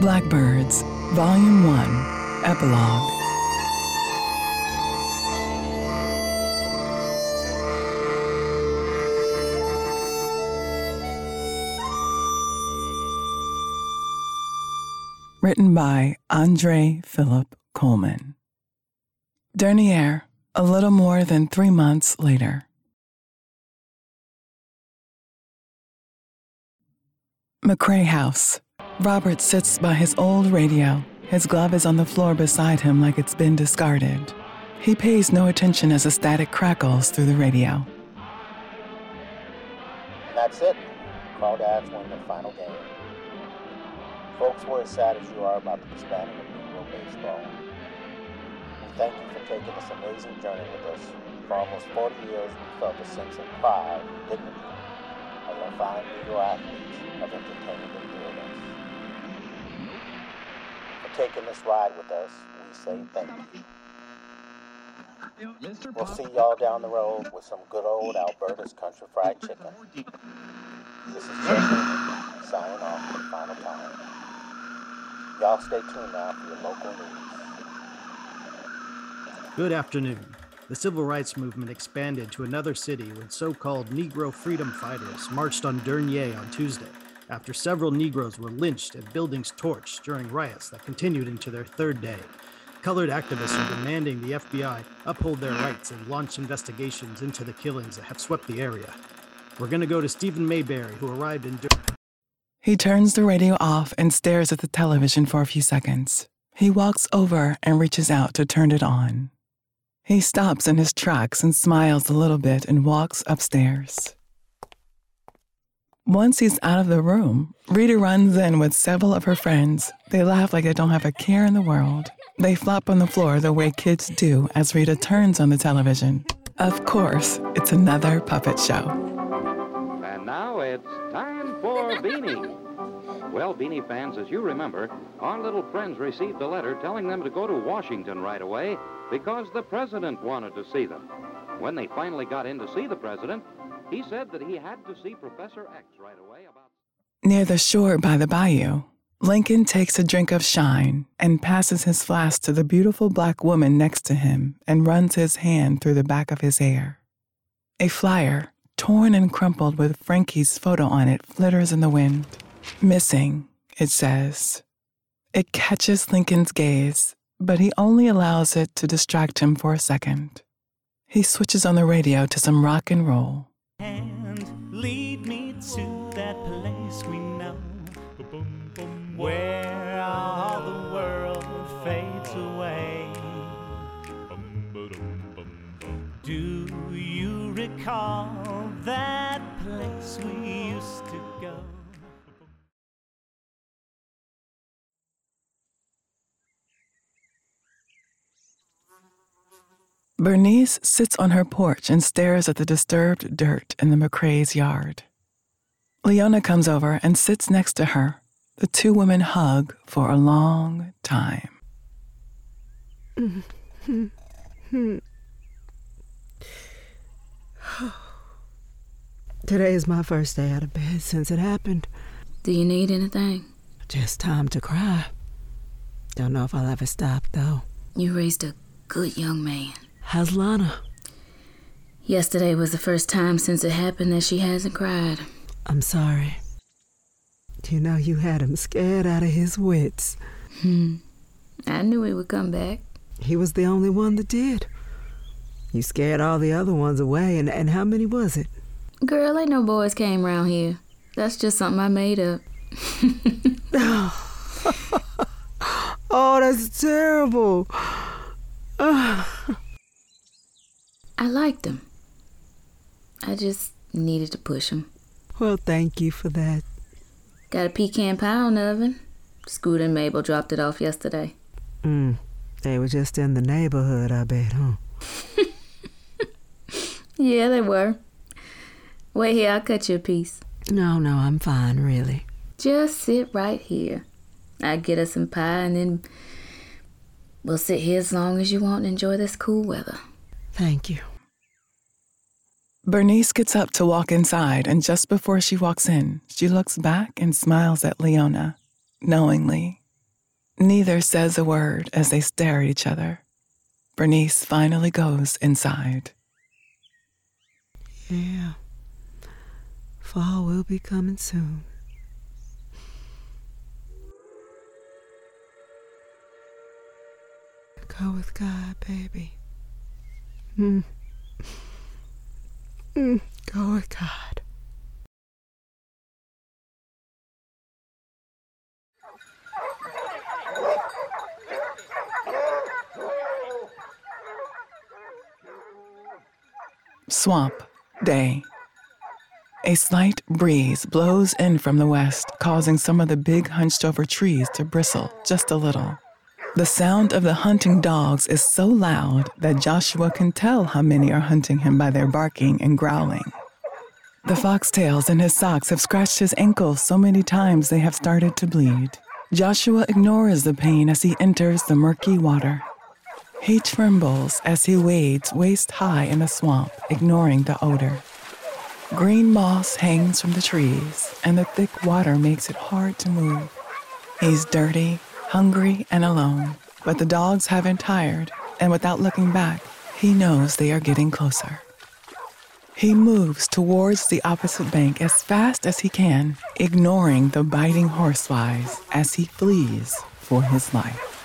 Blackbirds, Volume 1, Epilogue. Written by Andre Philip Coleman. Dernier, a little more than three months later. McCrae House. Robert sits by his old radio. His glove is on the floor beside him like it's been discarded. He pays no attention as a static crackles through the radio. And that's it. Crawdads win the final game. Folks, we're as sad as you are about the disbanding of Negro baseball. We thank you for taking this amazing journey with us. For almost 40 years, we felt a sense of pride and dignity as our fine Negro athletes have entertained taking this ride with us, we say thank you. We'll see y'all down the road with some good old Alberta's Country Fried Chicken. This is Chuck signing off for the final time. Y'all stay tuned now for your local news. Good afternoon. The civil rights movement expanded to another city when so called Negro freedom fighters marched on Dernier on Tuesday after several Negroes were lynched and buildings torched during riots that continued into their third day. Colored activists are demanding the FBI uphold their rights and launch investigations into the killings that have swept the area. We're going to go to Stephen Mayberry, who arrived in. Dur- He turns the radio off and stares at the television for a few seconds. He walks over and reaches out to turn it on. He stops in his tracks and smiles a little bit and walks upstairs. Once he's out of the room, Rita runs in with several of her friends. They laugh like they don't have a care in the world. They flop on the floor the way kids do as Rita turns on the television. Of course, it's another puppet show. And now it's time for Beanie. Well, Beanie fans, as you remember, our little friends received a letter telling them to go to Washington right away because the president wanted to see them. When they finally got in to see the president, he said that he had to see Professor X right away about. Near the shore by the bayou, Lincoln takes a drink of shine and passes his flask to the beautiful black woman next to him and runs his hand through the back of his hair. A flyer, torn and crumpled with Frankie's photo on it, flitters in the wind. Missing, it says. It catches Lincoln's gaze, but he only allows it to distract him for a second. He switches on the radio to some rock and roll. and lead me to that place we know where all the world fades away. Do you recall that place we Bernice sits on her porch and stares at the disturbed dirt in the McCrae's yard. Leona comes over and sits next to her. The two women hug for a long time. Today is my first day out of bed since it happened. Do you need anything? Just time to cry. Don't know if I'll ever stop, though. You raised a good young man. How's Lana? Yesterday was the first time since it happened that she hasn't cried. I'm sorry. Do you know, you had him scared out of his wits. Hmm. I knew he would come back. He was the only one that did. You scared all the other ones away, and, and how many was it? Girl, ain't no boys came round here. That's just something I made up. Oh, that's terrible. I liked him. I just needed to push him. Well, thank you for that. Got a pecan pie on the oven. Scoot and Mabel dropped it off yesterday. Mm. They were just in the neighborhood, I bet, huh? Yeah, they were. Wait here, I'll cut you a piece. No, no, I'm fine, really. Just sit right here. I'll get us some pie and then we'll sit here as long as you want and enjoy this cool weather. Thank you. Bernice gets up to walk inside, and just before she walks in, she looks back and smiles at Leona, knowingly, Neither says a word as they stare at each other. Bernice finally goes inside. Yeah. Fall will be coming soon. Go with God, baby. Mm. Mm. Go with God. Swamp Day. A slight breeze blows in from the west, causing some of the big hunched over trees to bristle just a little. The sound of the hunting dogs is so loud that Joshua can tell how many are hunting him by their barking and growling. The foxtails in his socks have scratched his ankles so many times they have started to bleed. Joshua ignores the pain as he enters the murky water. He trembles as he wades waist high in the swamp, ignoring the odor. Green moss hangs from the trees, and the thick water makes it hard to move. He's dirty, hungry, and alone, but the dogs haven't tired, and without looking back, he knows they are getting closer. He moves towards the opposite bank as fast as he can, ignoring the biting horseflies as he flees for his life.